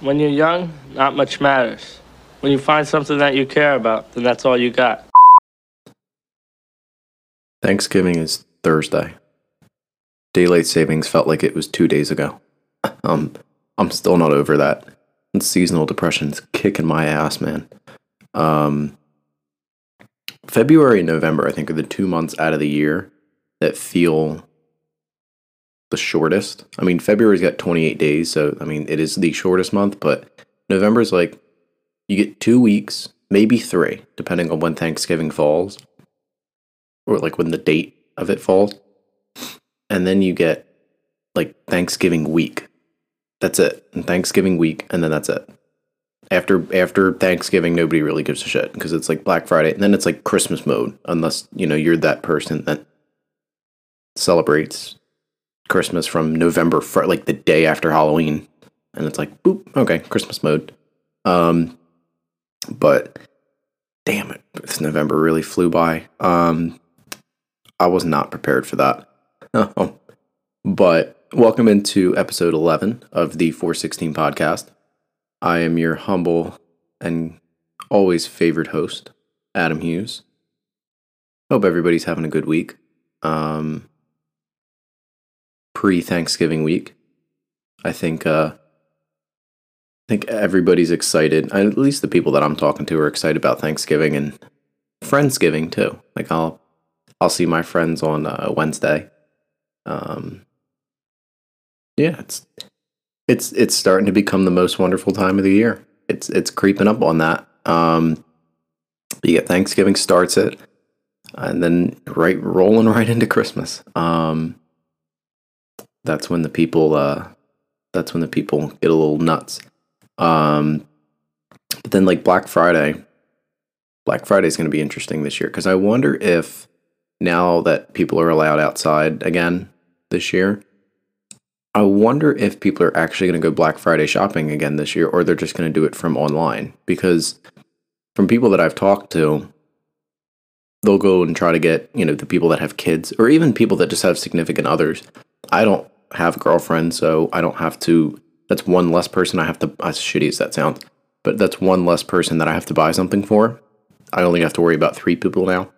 When you're young, not much matters. When you find something that you care about, then that's all you got. Thanksgiving is Thursday. Daylight savings felt like it was two days ago. Um, I'm still not over that. And seasonal depression's kicking my ass, man. Um, February and November, I think, are the two months out of the year that feel the shortest. I mean, February's got 28 days, so I mean, it is the shortest month, but November's like you get two weeks, maybe three, depending on when Thanksgiving falls or like when the date of it falls. And then you get like Thanksgiving week. That's it. And Thanksgiving week, and then that's it. After after Thanksgiving, nobody really gives a shit because it's like Black Friday, and then it's like Christmas mode, unless you know you're that person that celebrates Christmas from November, like the day after Halloween, and it's like boop, okay, Christmas mode. Um, but damn it, this November really flew by. Um, I was not prepared for that. but welcome into episode 11 of the 416 podcast. I am your humble and always favored host, Adam Hughes. Hope everybody's having a good week. Um, Pre Thanksgiving week. I think uh, I think everybody's excited. At least the people that I'm talking to are excited about Thanksgiving and Friendsgiving too. Like I'll I'll see my friends on uh, Wednesday. Um, yeah, it's it's it's starting to become the most wonderful time of the year. It's it's creeping up on that. Um, you get Thanksgiving starts it, and then right rolling right into Christmas. Um, that's when the people uh, that's when the people get a little nuts. Um, but then like Black Friday, Black Friday is going to be interesting this year because I wonder if now that people are allowed outside again this year, I wonder if people are actually going to go Black Friday shopping again this year or they're just going to do it from online because from people that I've talked to, they'll go and try to get, you know, the people that have kids or even people that just have significant others. I don't have a girlfriend, so I don't have to. That's one less person I have to. As shitty as that sounds, but that's one less person that I have to buy something for. I only have to worry about three people now.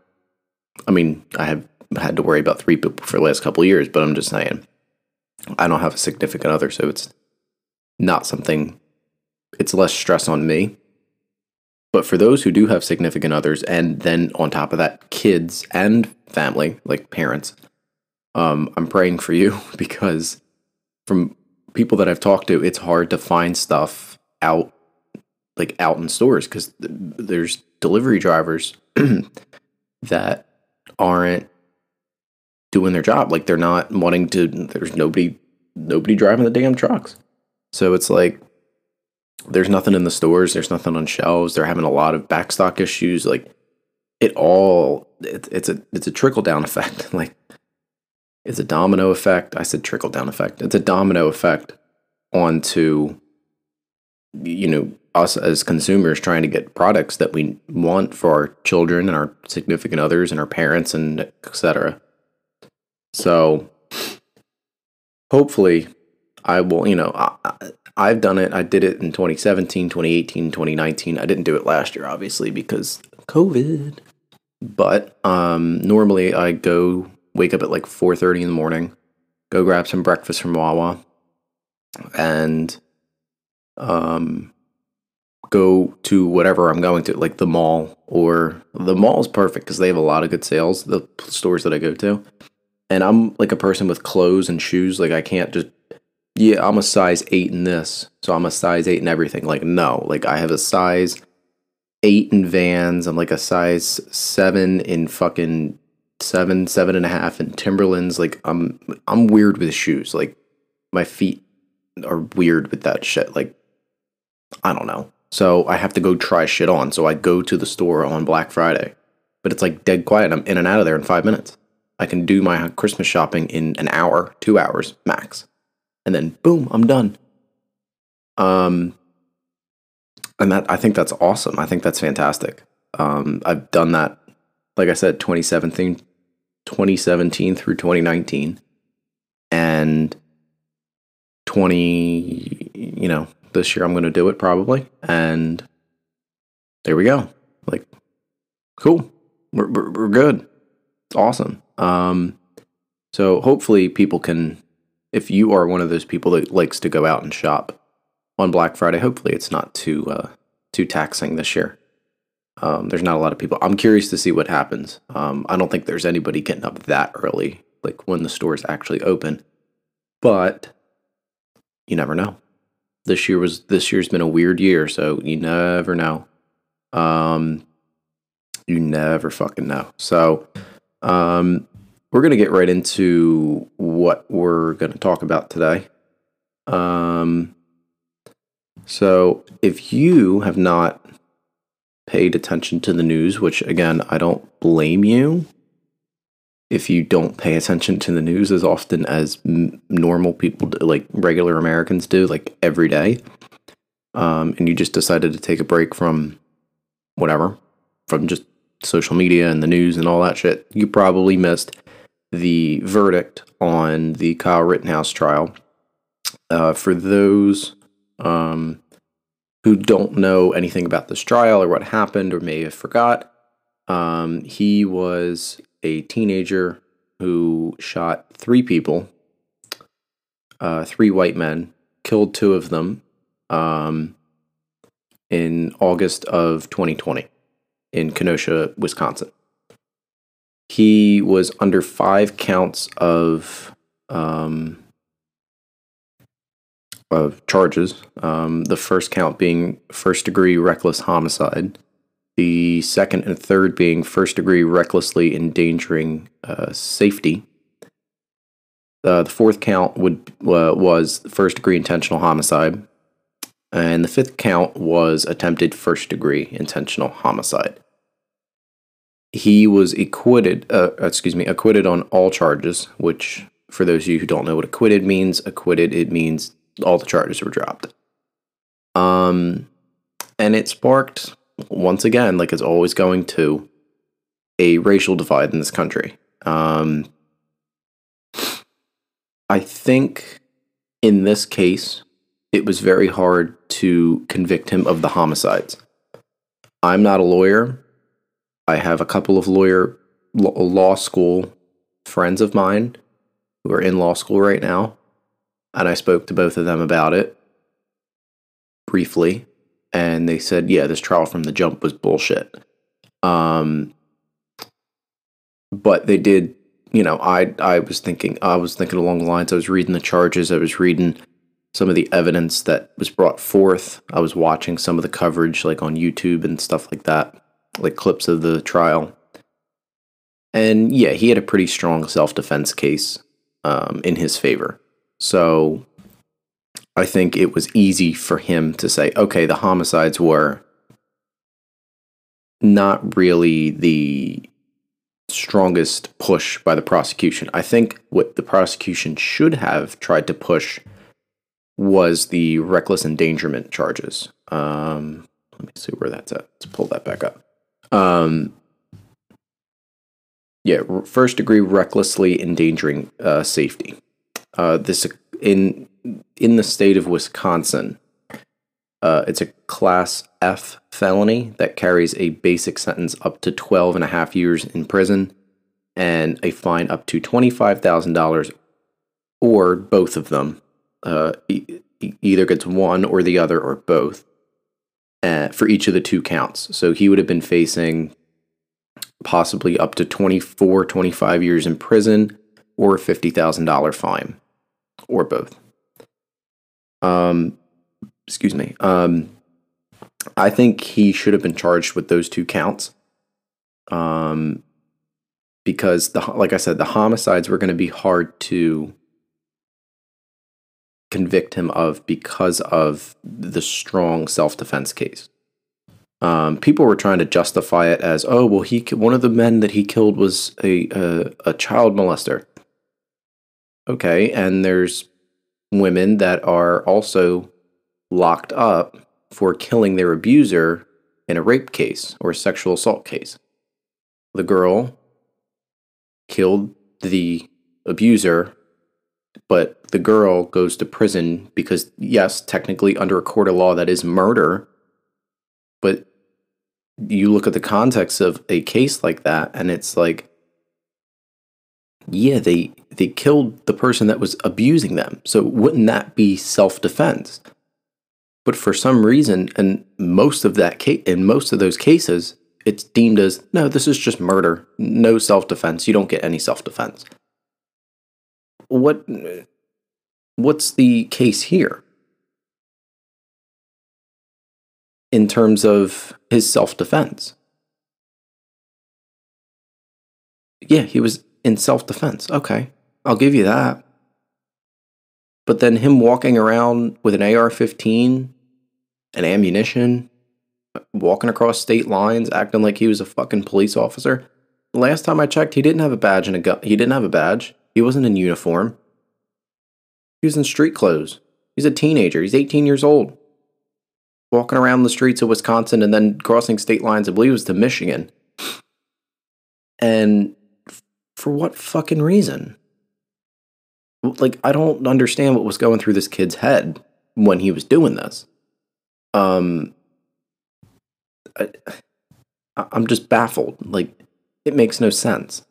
I mean, I have had to worry about three people for the last couple years, but I'm just saying, I don't have a significant other, so it's not something. It's less stress on me. But for those who do have significant others, and then on top of that, kids and family, like parents, um, I'm praying for you because from people that I've talked to, it's hard to find stuff out like out in stores because th- there's delivery drivers that aren't doing their job. Like they're not wanting to. There's nobody nobody driving the damn trucks. So it's like there's nothing in the stores. There's nothing on shelves. They're having a lot of backstock issues. Like it all. It, it's a it's a trickle down effect. like it's a domino effect. I said trickle down effect. It's a domino effect onto you know us as consumers trying to get products that we want for our children and our significant others and our parents and etc. So hopefully I will, you know, I, I've done it. I did it in 2017, 2018, 2019. I didn't do it last year obviously because COVID. But um normally I go wake up at like 4.30 in the morning go grab some breakfast from wawa and um, go to whatever i'm going to like the mall or the mall is perfect because they have a lot of good sales the stores that i go to. And i'm like a person with clothes and shoes like i can't just yeah i'm a size 8 in this so i'm a size 8 in everything. Like no like i have a size 8 in vans i'm like a size 7 in fucking seven, seven and a half, and Timberlands. Like I'm, I'm weird with shoes. Like my feet are weird with that shit. Like I don't know. So I have to go try shit on. So I go to the store on Black Friday, but it's like dead quiet. I'm in and out of there in five minutes. I can do my Christmas shopping in an hour, two hours max, and then boom, I'm done. Um, and that I think that's awesome. I think that's fantastic. Um, I've done that, like I said, 2017, 2017 through 2019 and 20 you know this year I'm going to do it probably. And there we go. Like, cool. We're, we're, we're good. It's awesome. Um, so hopefully people can, if you are one of those people that likes to go out and shop on Black Friday, hopefully it's not too, uh, too taxing this year. Um, there's not a lot of people. I'm curious to see what happens. Um, I don't think there's anybody getting up that early, like when the stores actually open. But you never know. This year was this year's been a weird year, so you never know. Um, you never fucking know. So, um, we're gonna get right into what we're gonna talk about today. Um, so if you have not paid attention to the news, which again, I don't blame you if you don't pay attention to the news as often as m- normal people, do, like regular Americans do, like every day, um, and you just decided to take a break from whatever, from just social media and the news and all that shit, you probably missed the verdict on the Kyle Rittenhouse trial. Uh, for those um, who don't know anything about this trial or what happened or may have forgot, um, he was a teenager who shot three people, uh, three white men, killed two of them um, in August of 2020 in Kenosha, Wisconsin. He was under five counts of um, of charges. Um, the first count being first degree reckless homicide. The second and third being first degree recklessly endangering uh, safety. Uh, the fourth count would uh, was first degree intentional homicide, and the fifth count was attempted first degree intentional homicide. He was acquitted. Uh, excuse me, acquitted on all charges. Which, for those of you who don't know what acquitted means, acquitted it means all the charges were dropped. Um, and it sparked once again, like it's always going to, a racial divide in this country. Um, I think in this case, it was very hard to convict him of the homicides. I'm not a lawyer. I have a couple of lawyer law school friends of mine who are in law school right now, and I spoke to both of them about it briefly and they said, yeah, this trial from the jump was bullshit. Um, but they did, you know, I I was thinking, I was thinking along the lines. I was reading the charges. I was reading some of the evidence that was brought forth. I was watching some of the coverage, like on YouTube and stuff like that, like clips of the trial. And yeah, he had a pretty strong self defense case um, in his favor. So I think it was easy for him to say, okay, the homicides were not really the strongest push by the prosecution. I think what the prosecution should have tried to push was the reckless endangerment charges. Um, let me see where that's at. Let's pull that back up. Um, yeah, first degree recklessly endangering uh, safety. Uh, this in in the state of Wisconsin, uh, it's a class F felony that carries a basic sentence up to 12 and a half years in prison and a fine up to $25,000 or both of them. Uh, e- either gets one or the other or both uh, for each of the two counts. So he would have been facing possibly up to 24, 25 years in prison or a $50,000 fine or both. Um, excuse me. Um, I think he should have been charged with those two counts. Um, because the like I said, the homicides were going to be hard to convict him of because of the strong self defense case. Um, people were trying to justify it as, oh, well, he one of the men that he killed was a a, a child molester. Okay, and there's women that are also locked up for killing their abuser in a rape case or sexual assault case. The girl killed the abuser but the girl goes to prison because, yes, technically under a court of law, that is murder. But you look at the context of a case like that, and it's like, yeah, they they killed the person that was abusing them. So wouldn't that be self defense? But for some reason, and most of that case, in most of those cases, it's deemed as no, this is just murder, no self defense. You don't get any self defense. What what's the case here in terms of his self defense? Yeah, he was in self defense. Okay, I'll give you that. But then him walking around with an AR 15 and ammunition, walking across state lines, acting like he was a fucking police officer. Last time I checked, he didn't have a badge and a gun. He didn't have a badge. He wasn't in uniform. He was in street clothes. He's a teenager. He's 18 years old. Walking around the streets of Wisconsin and then crossing state lines, I believe it was to Michigan. And for what fucking reason? Like, I don't understand what was going through this kid's head when he was doing this. Um, I, I'm just baffled. Like, it makes no sense.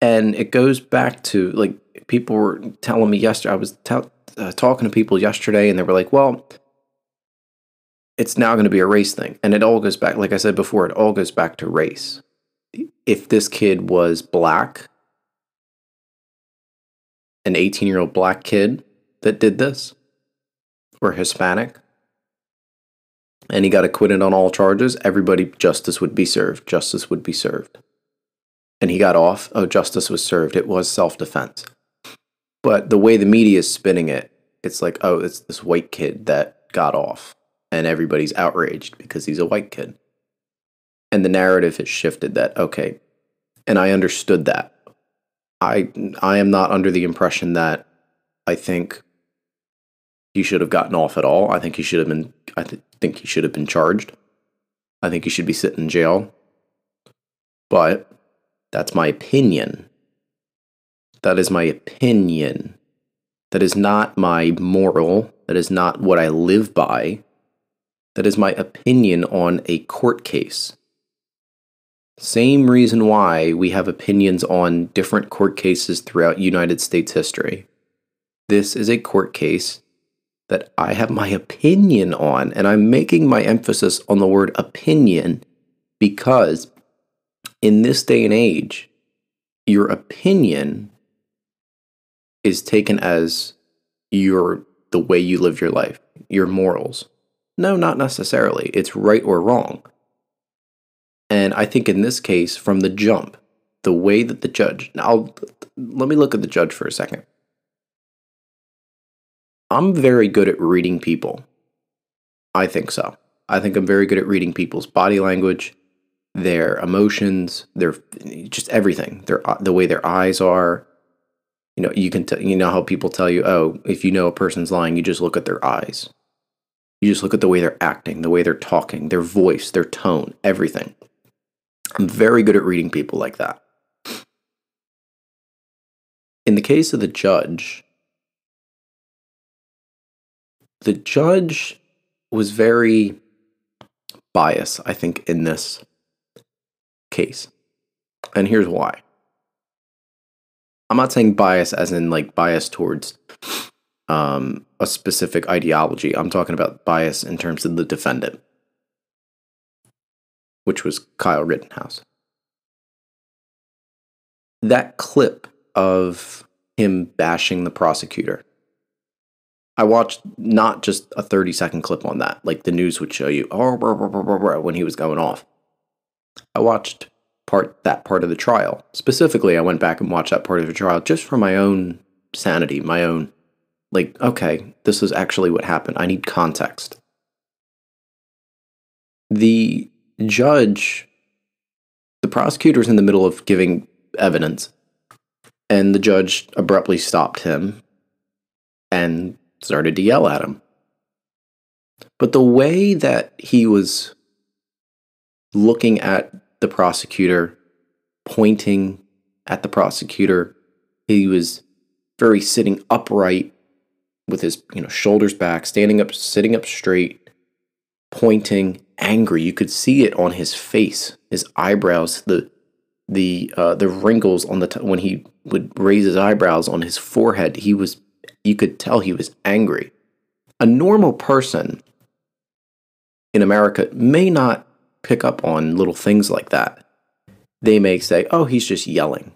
And it goes back to like people were telling me yesterday. I was t- uh, talking to people yesterday, and they were like, "Well, it's now going to be a race thing," and it all goes back. Like I said before, it all goes back to race. If this kid was black, an 18 year old black kid that did this, or Hispanic, and he got acquitted on all charges, everybody justice would be served. Justice would be served. And he got off. Oh, justice was served. It was self defense. But the way the media is spinning it, it's like, oh, it's this white kid that got off, and everybody's outraged because he's a white kid. And the narrative has shifted that, okay, and I understood that. I I am not under the impression that I think he should have gotten off at all. I think he should have been I th- think he should have been charged. I think he should be sitting in jail. But that's my opinion. That is my opinion. That is not my moral. That is not what I live by. That is my opinion on a court case. Same reason why we have opinions on different court cases throughout United States history. This is a court case that I have my opinion on, and I'm making my emphasis on the word opinion because in this day and age, your opinion is taken as your the way you live your life, your morals. No, not necessarily. It's right or wrong. And I think in this case, from the jump, the way that the judge, now I'll, let me look at the judge for a second. I'm very good at reading people. I think so. I think I'm very good at reading people's body language, their emotions, their just everything. Their the way their eyes are. You know, you can t- you know how people tell you, "Oh, if you know a person's lying, you just look at their eyes." You just look at the way they're acting, the way they're talking, their voice, their tone, everything. I'm very good at reading people like that. In the case of the judge, the judge was very biased, I think, in this case. And here's why. I'm not saying bias as in like bias towards um, a specific ideology. I'm talking about bias in terms of the defendant, which was Kyle Rittenhouse. That clip of him bashing the prosecutor I watched not just a 30 second clip on that, like the news would show you, oh, when he was going off. I watched part that part of the trial. Specifically, I went back and watched that part of the trial just for my own sanity, my own, like, okay, this is actually what happened. I need context. The judge, the prosecutor's in the middle of giving evidence, and the judge abruptly stopped him and started to yell at him. But the way that he was looking at the prosecutor, pointing at the prosecutor. He was very sitting upright with his, you know, shoulders back, standing up, sitting up straight, pointing, angry. You could see it on his face, his eyebrows, the the uh, the wrinkles on the t- when he would raise his eyebrows on his forehead. He was you could tell he was angry. A normal person in America may not pick up on little things like that. They may say, "Oh, he's just yelling."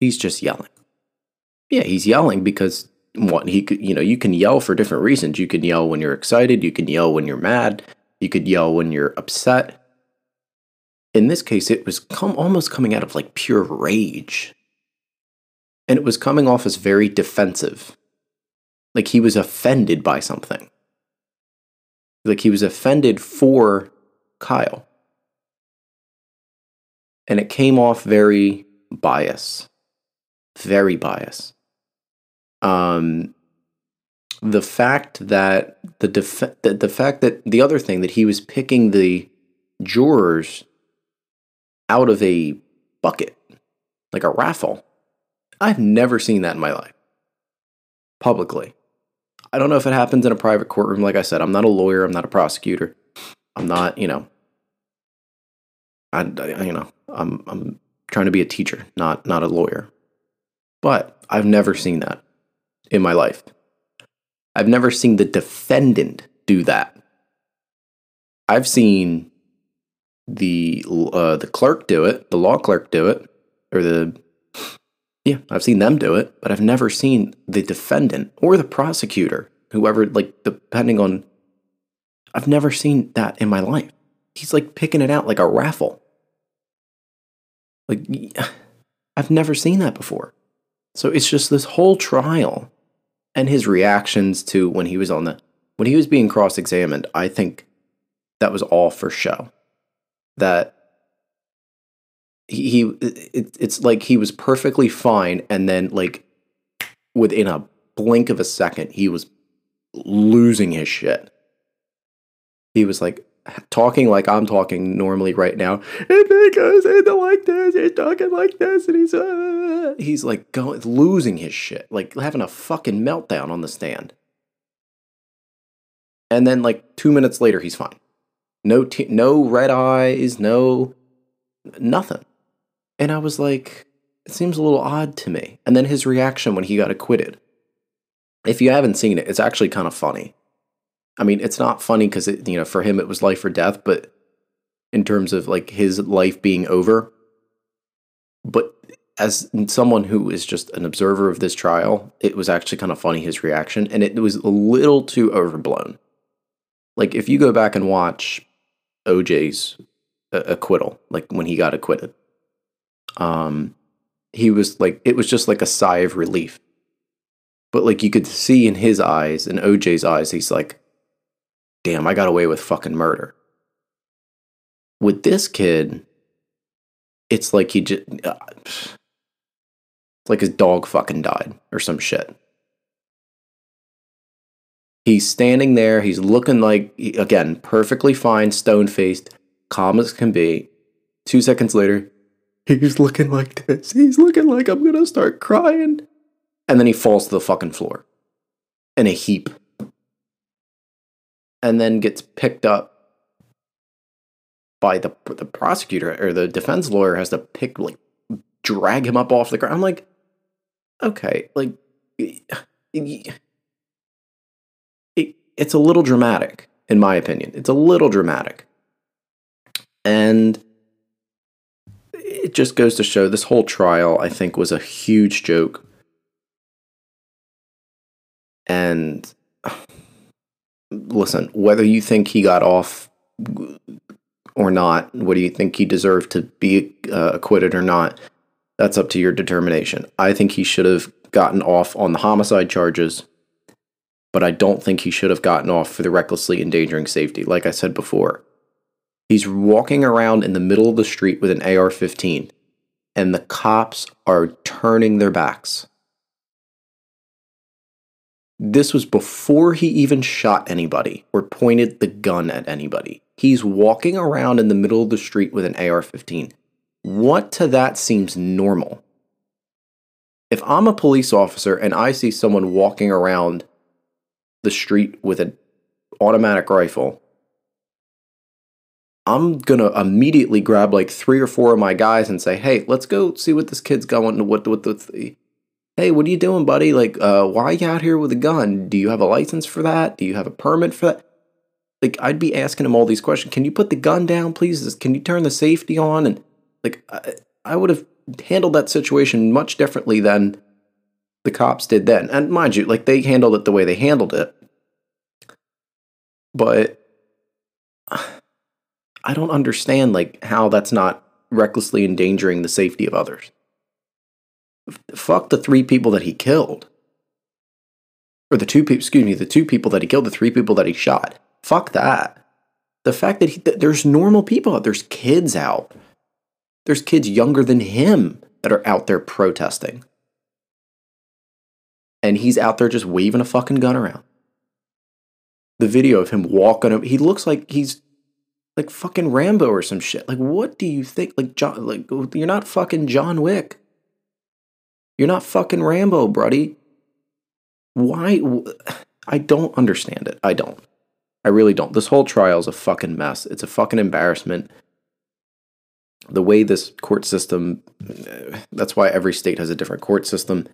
He's just yelling. Yeah, he's yelling because what he could, you know, you can yell for different reasons. You can yell when you're excited, you can yell when you're mad, you could yell when you're upset. In this case, it was come, almost coming out of like pure rage. And it was coming off as very defensive. Like he was offended by something. Like he was offended for Kyle. And it came off very bias. Very bias. Um, the fact that the, def- the the fact that the other thing that he was picking the jurors out of a bucket like a raffle i've never seen that in my life publicly. I don't know if it happens in a private courtroom like i said i'm not a lawyer i'm not a prosecutor i'm not you know i, I you know i'm i'm trying to be a teacher not not a lawyer. But i've never seen that in my life I've never seen the defendant do that. I've seen the uh, the clerk do it, the law clerk do it, or the yeah, I've seen them do it, but I've never seen the defendant or the prosecutor, whoever like depending on I've never seen that in my life. He's like picking it out like a raffle. Like I've never seen that before. So it's just this whole trial and his reactions to when he was on the when he was being cross-examined i think that was all for show. That he, it, it's like he was perfectly fine and then like within a blink of a second he was losing his shit. He was like talking like I'm talking normally right now. And then he goes into like this, he's talking like this, and he's uh, he's like going losing his shit, like having a fucking meltdown on the stand. And then like two minutes later, he's fine. No, t- no red eyes, no nothing. And I was like, it seems a little odd to me. And then his reaction when he got acquitted. If you haven't seen it, it's actually kind of funny I mean, it's not funny because it, you know for him it was life or death, but in terms of like his life being over. But as someone who is just an observer of this trial, it was actually kind of funny his reaction, and it was a little too overblown. Like if you go back and watch OJ's uh, acquittal, like when he got acquitted, um, he was like it was just like a sigh of relief. But like you could see in his eyes, in OJ's eyes, he's like, damn, I got away with fucking murder. With this kid, it's like he just, uh, like his dog fucking died or some shit. He's standing there, he's looking like, again, perfectly fine, stone faced, calm as can be. Two seconds later, he's looking like this. He's looking like I'm gonna start crying. And then he falls to the fucking floor in a heap and then gets picked up by the the prosecutor or the defense lawyer has to pick like drag him up off the ground. I'm like, okay, like it, it's a little dramatic in my opinion. It's a little dramatic, and it just goes to show this whole trial I think was a huge joke, and listen, whether you think he got off or not, whether you think he deserved to be uh, acquitted or not, that's up to your determination. I think he should have gotten off on the homicide charges, but I don't think he should have gotten off for the recklessly endangering safety. Like I said before, he's walking around in the middle of the street with an AR 15, and the cops are turning their backs. This was before he even shot anybody or pointed the gun at anybody. He's walking around in the middle of the street with an AR 15. what to that seems normal? If I'm a police officer and I see someone walking around the street with an automatic rifle, I'm gonna immediately grab like three or four of my guys and say, "Hey, let's go see what this kid's going. What what the? Hey, what are you doing, buddy? Like, uh, why are you out here with a gun? Do you have a license for that? Do you have a permit for that? Like, I'd be asking him all these questions. Can you put the gun down, please? Can you turn the safety on? And like, I, I would have handled that situation much differently than the cops did then. And mind you, like they handled it the way they handled it. But I don't understand like how that's not recklessly endangering the safety of others. Fuck the three people that he killed. Or the two people, excuse me, the two people that he killed, the three people that he shot. Fuck that. The fact that, he, that there's normal people out, there's kids out. There's kids younger than him that are out there protesting. And he's out there just waving a fucking gun around. The video of him walking, up, he looks like he's like fucking Rambo or some shit. Like, what do you think? Like, John, like you're not fucking John Wick. You're not fucking Rambo, buddy. Why? I don't understand it. I don't. I really don't. This whole trial is a fucking mess. It's a fucking embarrassment. The way this court system, that's why every state has a different court system.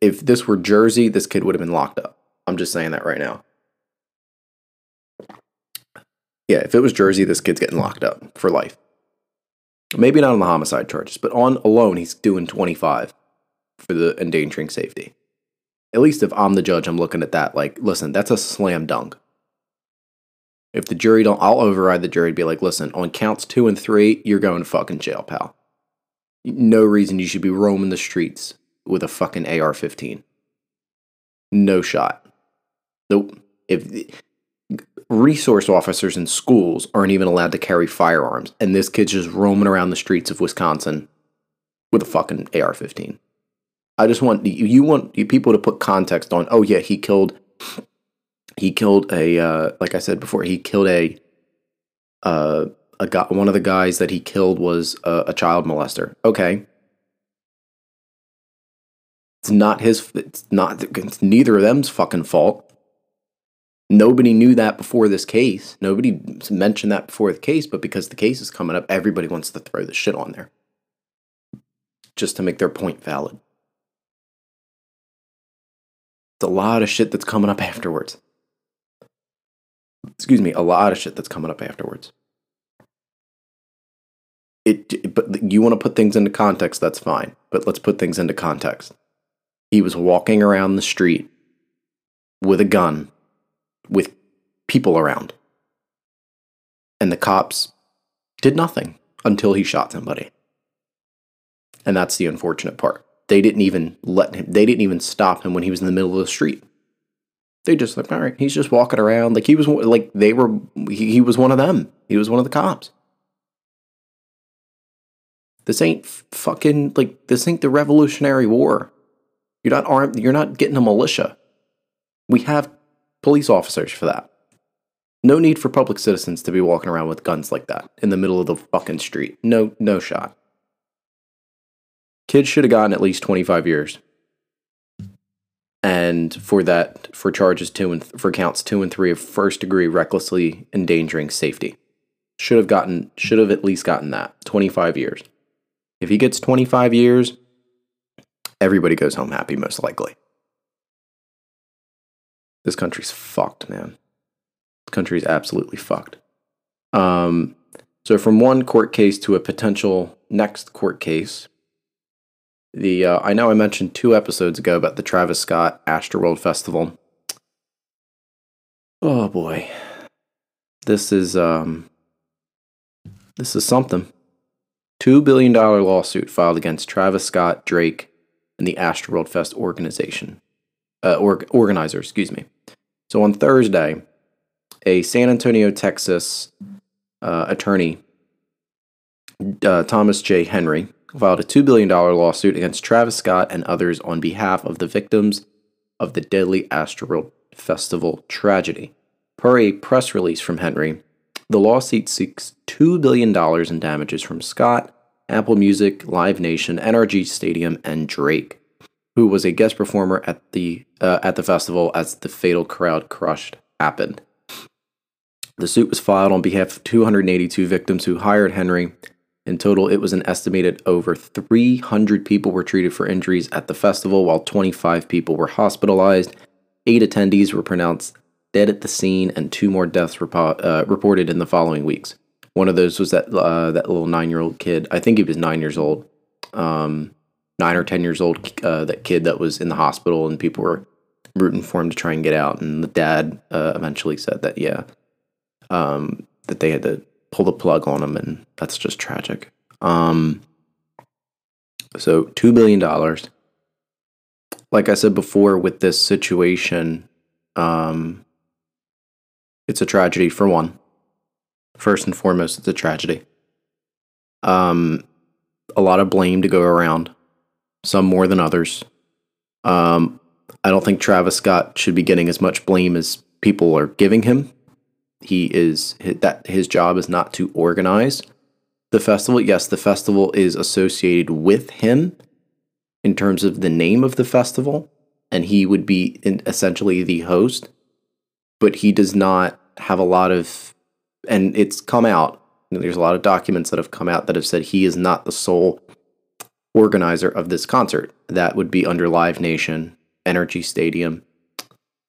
If this were Jersey, this kid would have been locked up. I'm just saying that right now. Yeah, if it was Jersey, this kid's getting locked up for life. Maybe not on the homicide charges, but on alone, he's doing 25 for the endangering safety. At least if I'm the judge, I'm looking at that like, listen, that's a slam dunk. If the jury don't, I'll override the jury and be like, listen, on counts two and three, you're going to fucking jail, pal. No reason you should be roaming the streets with a fucking AR 15. No shot. Nope. If resource officers in schools aren't even allowed to carry firearms, and this kid's just roaming around the streets of Wisconsin with a fucking AR 15. I just want you want people to put context on. Oh yeah, he killed. He killed a uh, like I said before. He killed a uh, a guy. One of the guys that he killed was a, a child molester. Okay, it's not his. It's not. It's neither of them's fucking fault. Nobody knew that before this case. Nobody mentioned that before the case, but because the case is coming up, everybody wants to throw the shit on there just to make their point valid. It's a lot of shit that's coming up afterwards. Excuse me, a lot of shit that's coming up afterwards. It, but you want to put things into context, that's fine. But let's put things into context. He was walking around the street with a gun with people around. And the cops did nothing until he shot somebody. And that's the unfortunate part. They didn't even let him, they didn't even stop him when he was in the middle of the street. They just like, all right, he's just walking around. Like he was, like they were, he, he was one of them. He was one of the cops. This ain't fucking, like, this ain't the Revolutionary War. You're not armed, you're not getting a militia. We have police officers for that. No need for public citizens to be walking around with guns like that in the middle of the fucking street. No, no shot. Kids should have gotten at least 25 years. And for that, for charges two and th- for counts two and three of first degree recklessly endangering safety, should have gotten, should have at least gotten that 25 years. If he gets 25 years, everybody goes home happy, most likely. This country's fucked, man. This country's absolutely fucked. Um, so from one court case to a potential next court case, the uh, I know I mentioned two episodes ago about the Travis Scott Astroworld Festival. Oh boy, this is um, this is something. Two billion dollar lawsuit filed against Travis Scott, Drake, and the Astroworld Fest organization uh, or, organizer, excuse me. So on Thursday, a San Antonio, Texas uh, attorney, uh, Thomas J. Henry, filed a $2 billion lawsuit against Travis Scott and others on behalf of the victims of the deadly Astroworld Festival tragedy. Per a press release from Henry, The lawsuit seeks $2 billion in damages from Scott, Apple Music, Live Nation, NRG Stadium, and Drake, who was a guest performer at the uh, at the festival as the fatal crowd crushed happened. The suit was filed on behalf of 282 victims who hired Henry. In total, it was an estimated over 300 people were treated for injuries at the festival, while 25 people were hospitalized. Eight attendees were pronounced dead at the scene, and two more deaths repo- uh, reported in the following weeks. One of those was that uh, that little nine year old kid. I think he was nine years old, um, nine or ten years old. Uh, that kid that was in the hospital, and people were rooting for him to try and get out. And the dad uh, eventually said that yeah, um, that they had to pull the plug on him, and that's just tragic. Um, so two billion dollars. Like I said before, with this situation, um, it's a tragedy for one. First and foremost, it's a tragedy. Um, a lot of blame to go around, some more than others. Um, I don't think Travis Scott should be getting as much blame as people are giving him. He is that his job is not to organize the festival. Yes, the festival is associated with him in terms of the name of the festival, and he would be essentially the host, but he does not have a lot of, and it's come out. There's a lot of documents that have come out that have said he is not the sole organizer of this concert. That would be under Live Nation, NRG Stadium.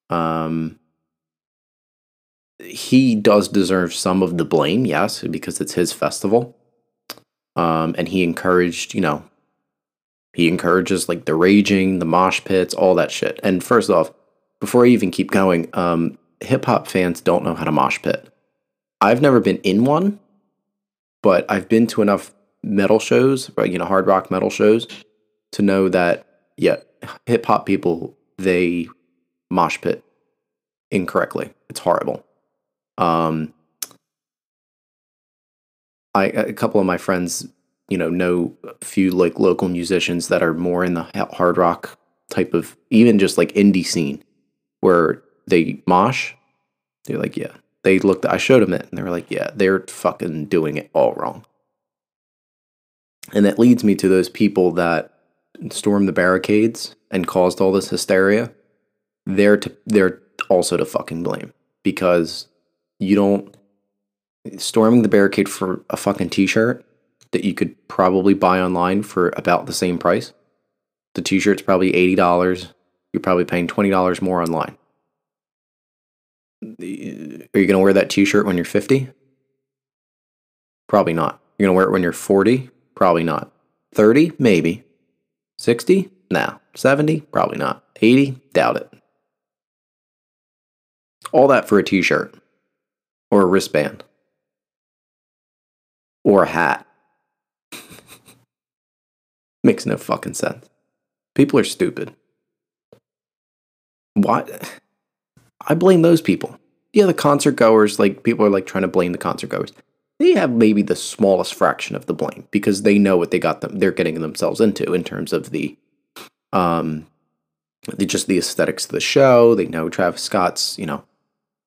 Um, he does deserve some of the blame, yes, because it's his festival. Um, and he encouraged, you know, he encourages like the raging, the mosh pits, all that shit. And first off, before I even keep going, um, hip hop fans don't know how to mosh pit. I've never been in one, but I've been to enough metal shows, you know, hard rock metal shows, to know that yeah, hip hop people they mosh pit incorrectly. It's horrible. Um, I a couple of my friends, you know, know a few like local musicians that are more in the hard rock type of even just like indie scene where they mosh. They're like, yeah. They looked. I showed them it, and they were like, yeah, they're fucking doing it all wrong. And that leads me to those people that stormed the barricades and caused all this hysteria. They're to they're also to fucking blame because you don't storming the barricade for a fucking t-shirt that you could probably buy online for about the same price. The t-shirt's probably $80. You're probably paying $20 more online. Are you going to wear that t-shirt when you're 50? Probably not. You're going to wear it when you're 40? Probably not. 30? Maybe. 60? No. 70? Probably not. 80? Doubt it. All that for a t-shirt or a wristband or a hat. Makes no fucking sense. People are stupid. Why? I blame those people. Yeah, the concert goers, like people are like trying to blame the concert goers. They have maybe the smallest fraction of the blame because they know what they got them they're getting themselves into in terms of the um the, just the aesthetics of the show. They know Travis Scott's, you know,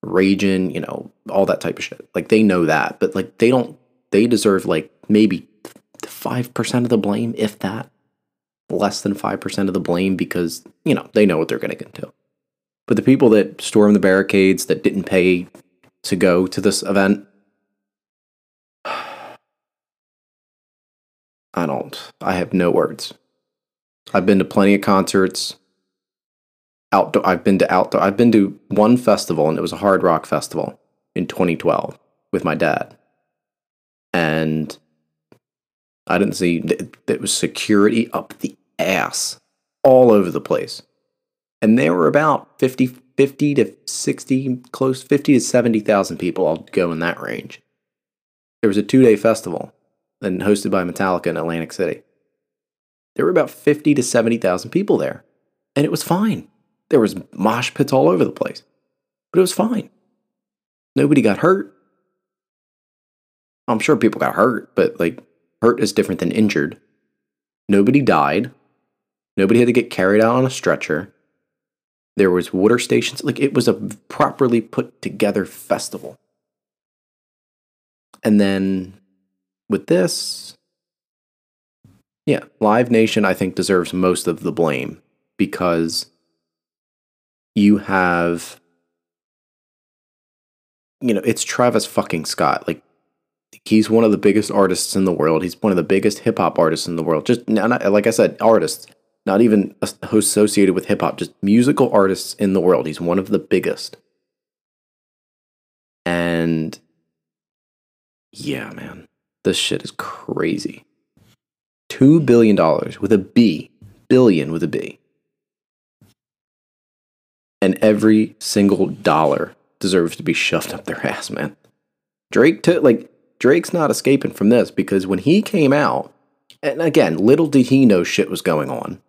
raging, you know, all that type of shit. Like they know that, but like they don't they deserve like maybe 5% of the blame if that. Less than 5% of the blame because, you know, they know what they're going to get into. But the people that stormed the barricades that didn't pay to go to this event, don't. I have no words. I've been to plenty of concerts. Outdoor. I've been to outdoor. I've been to one festival, and it was a hard rock festival in 2012 with my dad, and I didn't see. It was security up the ass, all over the place and there were about 50, 50 to 60, close 50 to 70,000 people. I'll go in that range. There was a two day festival and hosted by Metallica in Atlantic City. There were about 50 to 70,000 people there, and it was fine. There was mosh pits all over the place, but it was fine. Nobody got hurt. I'm sure people got hurt, but like hurt is different than injured. Nobody died. Nobody had to get carried out on a stretcher. There was water stations. Like it was a properly put together festival. And then with this, yeah, Live Nation, I think, deserves most of the blame because you have, you know, it's Travis fucking Scott. Like, he's one of the biggest artists in the world. He's one of the biggest hip hop artists in the world. Just not, like I said, artists, not even associated with hip hop, just musical artists in the world. He's one of the biggest. And yeah, man, this shit is crazy. $2 billion with a B, billion with a B. And every single dollar deserves to be shoved up their ass, man. Drake took, like, Drake's not escaping from this because when he came out, and again, little did he know shit was going on,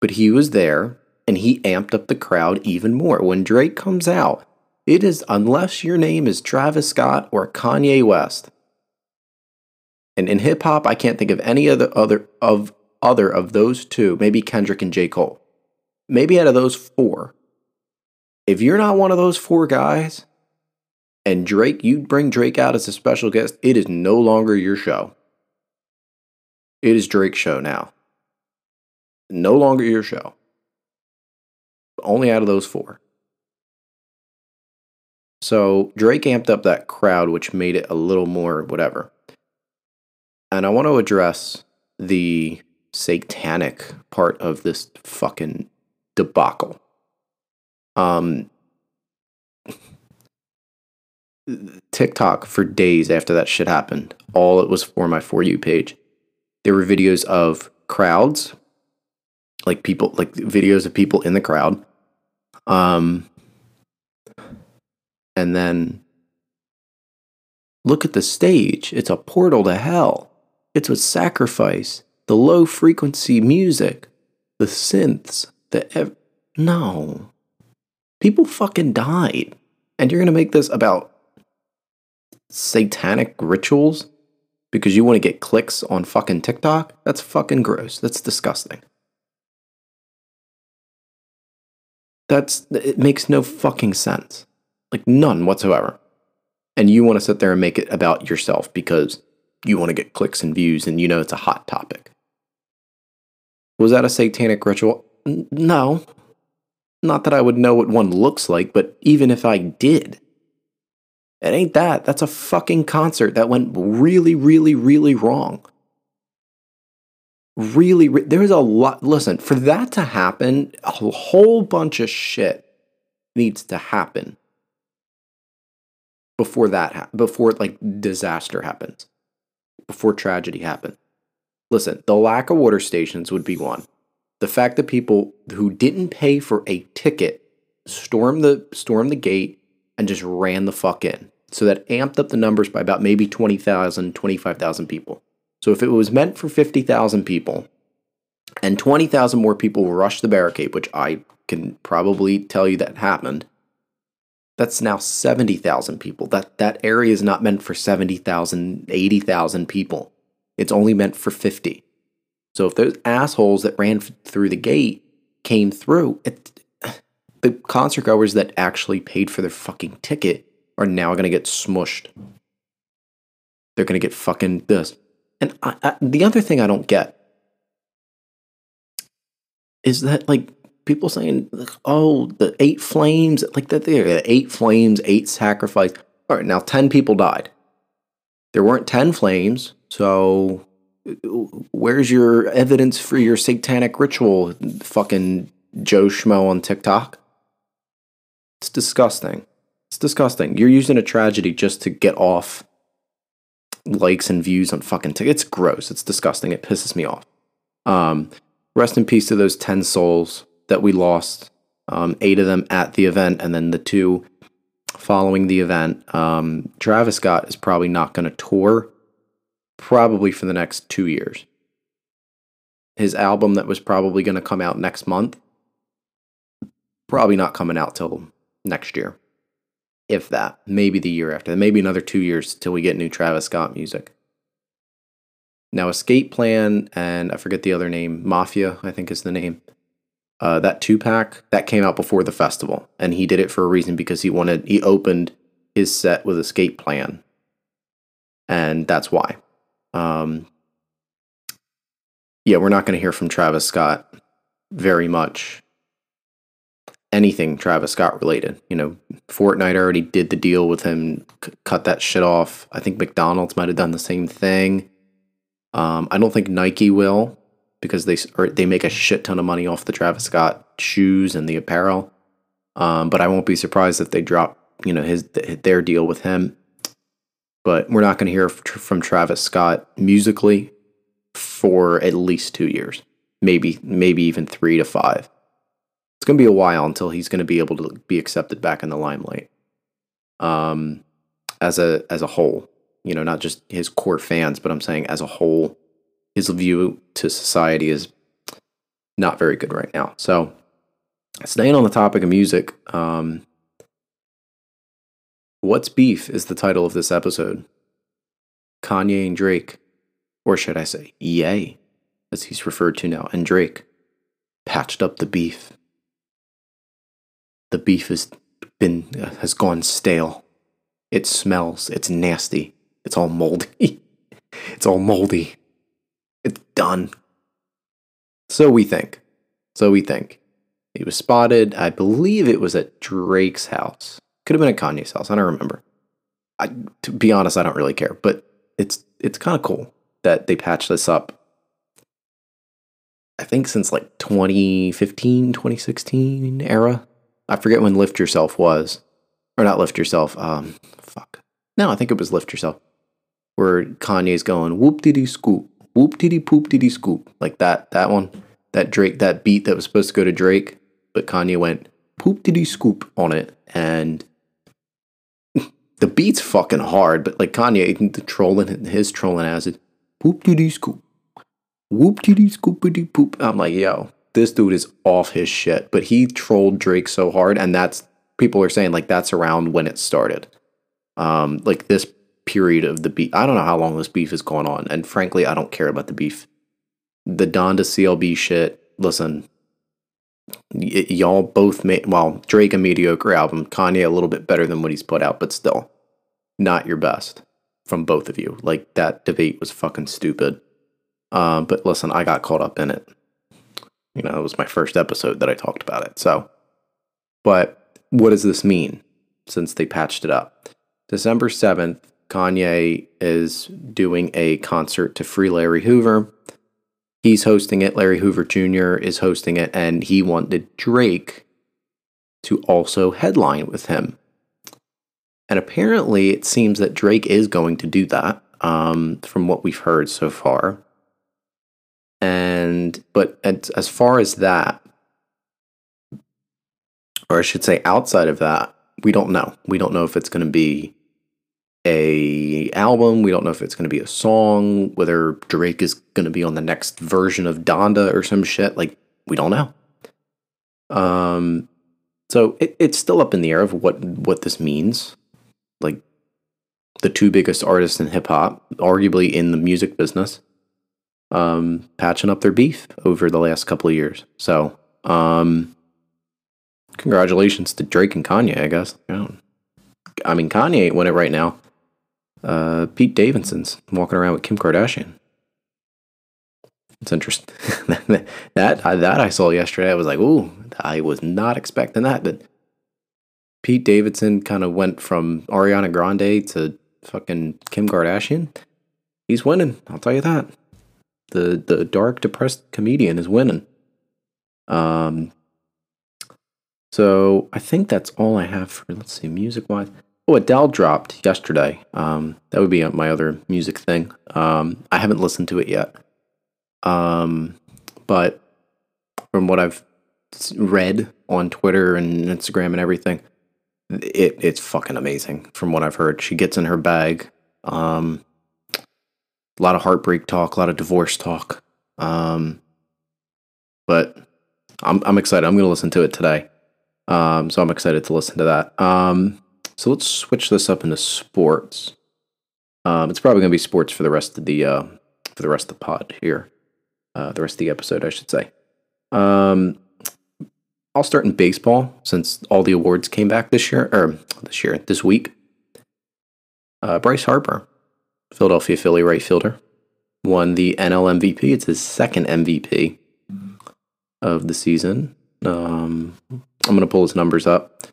but he was there and he amped up the crowd even more. When Drake comes out, it is unless your name is Travis Scott or Kanye West. And in hip hop, I can't think of any other other of other of those two, maybe Kendrick and J. Cole. Maybe out of those four. If you're not one of those four guys, and Drake, you bring Drake out as a special guest, it is no longer your show. It is Drake's show now. No longer your show. Only out of those four. So Drake amped up that crowd, which made it a little more whatever. And I want to address the satanic part of this fucking debacle. Um, TikTok for days after that shit happened, all it was for my For You page. There were videos of crowds, like people, like videos of people in the crowd. Um, and then look at the stage. It's a portal to hell. It's a sacrifice. The low frequency music, the synths, the ev- no. People fucking died. And you're going to make this about satanic rituals because you want to get clicks on fucking TikTok? That's fucking gross. That's disgusting. That's it makes no fucking sense. Like none whatsoever. And you want to sit there and make it about yourself because you want to get clicks and views and you know it's a hot topic. Was that a satanic ritual? N- no. Not that I would know what one looks like, but even if I did, it ain't that. That's a fucking concert that went really, really, really wrong. Really, re- there's a lot. Listen, for that to happen, a whole bunch of shit needs to happen before that, ha- before like disaster happens, before tragedy happened. Listen, the lack of water stations would be one. The fact that people who didn't pay for a ticket stormed the stormed the gate and just ran the fuck in. So that amped up the numbers by about maybe 20,000, 25,000 people. So if it was meant for 50,000 people and 20,000 more people rushed the barricade, which I can probably tell you that happened, that's now 70,000 people. That that area is not meant for 70,000, 80,000 people. It's only meant for 50. So if those assholes that ran through the gate came through, it, the concert goers that actually paid for their fucking ticket are now going to get smushed. They're going to get fucking this. And I, I, the other thing I don't get is that like people saying, "Oh, the eight flames," like that. There, eight flames, eight sacrifice. All right, now ten people died. There weren't ten flames, so where's your evidence for your satanic ritual? Fucking Joe Schmo on TikTok. It's disgusting. It's disgusting. You're using a tragedy just to get off likes and views on fucking TikTok. It's gross. It's disgusting. It pisses me off. Um, rest in peace to those 10 souls that we lost. Um, eight of them at the event, and then the two following the event. Um, Travis Scott is probably not going to tour, probably for the next two years. His album that was probably going to come out next month, probably not coming out till next year if that. Maybe the year after. Maybe another two years till we get new Travis Scott music. Now, Escape Plan and I forget the other name, Mafia, I think is the name. Uh, that two pack that came out before the festival, and he did it for a reason because he wanted he opened his set with Escape Plan, and that's why. Um, yeah, we're not going to hear from Travis Scott very much. Anything Travis Scott related, you know, Fortnite already did the deal with him, c- cut that shit off. I think McDonald's might have done the same thing. Um, I don't think Nike will because they they make a shit ton of money off the Travis Scott shoes and the apparel. Um, but I won't be surprised if they drop, you know, his their deal with him. But we're not going to hear from Travis Scott musically for at least two years, maybe maybe even three to five. It's going to be a while until he's going to be able to be accepted back in the limelight. Um, as a as a whole, you know, not just his core fans, but I'm saying as a whole, his view to society is not very good right now. So, staying on the topic of music, um, What's Beef is the title of this episode. Kanye and Drake, or should I say, Ye, as he's referred to now, and Drake, patched up the beef. The beef has been uh, has gone stale. It smells. It's nasty. It's all moldy. it's all moldy. Done. So we think. So we think. He was spotted, I believe it was at Drake's house. Could have been at Kanye's house. I don't remember. I, to be honest, I don't really care, but it's it's kind of cool that they patched this up. I think since like 2015, 2016 era. I forget when Lift Yourself was. Or not Lift Yourself. Um, fuck. No, I think it was Lift Yourself. Where Kanye's going whoop diddy scoop, whoop diddy poop diddy scoop. Like that, that one. That Drake, that beat that was supposed to go to Drake, but Kanye went poop diddy scoop on it. And the beat's fucking hard, but like Kanye, the trolling, his trolling acid, poop diddy scoop, whoop diddy scoopity poop. I'm like, yo, this dude is off his shit. But he trolled Drake so hard, and that's people are saying like that's around when it started. Um, like this period of the beef. I don't know how long this beef is going on, and frankly, I don't care about the beef. The Donda CLB shit. Listen, y- y'all both made well Drake a mediocre album, Kanye a little bit better than what he's put out, but still not your best from both of you. Like that debate was fucking stupid. Um, but listen, I got caught up in it. You know, it was my first episode that I talked about it. So, but what does this mean since they patched it up? December 7th, Kanye is doing a concert to free Larry Hoover. He's hosting it. Larry Hoover Jr. is hosting it, and he wanted Drake to also headline with him. And apparently, it seems that Drake is going to do that, um, from what we've heard so far. And, but as, as far as that, or I should say outside of that, we don't know. We don't know if it's going to be a album. We don't know if it's going to be a song. Whether Drake is going to be on the next version of Donda or some shit. Like we don't know. Um, so it, it's still up in the air of what what this means. Like the two biggest artists in hip hop, arguably in the music business, um, patching up their beef over the last couple of years. So, um, congratulations to Drake and Kanye, I guess. I mean, Kanye ain't win it right now. Uh, Pete Davidson's walking around with Kim Kardashian. It's interesting. that I, that I saw yesterday. I was like, ooh, I was not expecting that. But Pete Davidson kind of went from Ariana Grande to fucking Kim Kardashian. He's winning. I'll tell you that. The the dark depressed comedian is winning. Um. So I think that's all I have for let's see music wise. Oh, Adele dropped yesterday. Um, that would be my other music thing. Um, I haven't listened to it yet. Um, but from what I've read on Twitter and Instagram and everything, it it's fucking amazing. From what I've heard, she gets in her bag. Um, a lot of heartbreak talk, a lot of divorce talk. Um, but I'm I'm excited. I'm gonna listen to it today. Um, so I'm excited to listen to that. Um, so let's switch this up into sports. Um, it's probably going to be sports for the rest of the uh, for the rest of the pod here, uh, the rest of the episode, I should say. Um, I'll start in baseball since all the awards came back this year or this year this week. Uh, Bryce Harper Philadelphia Philly right fielder. Won the NL MVP. It's his second MVP of the season. Um, I'm going to pull his numbers up.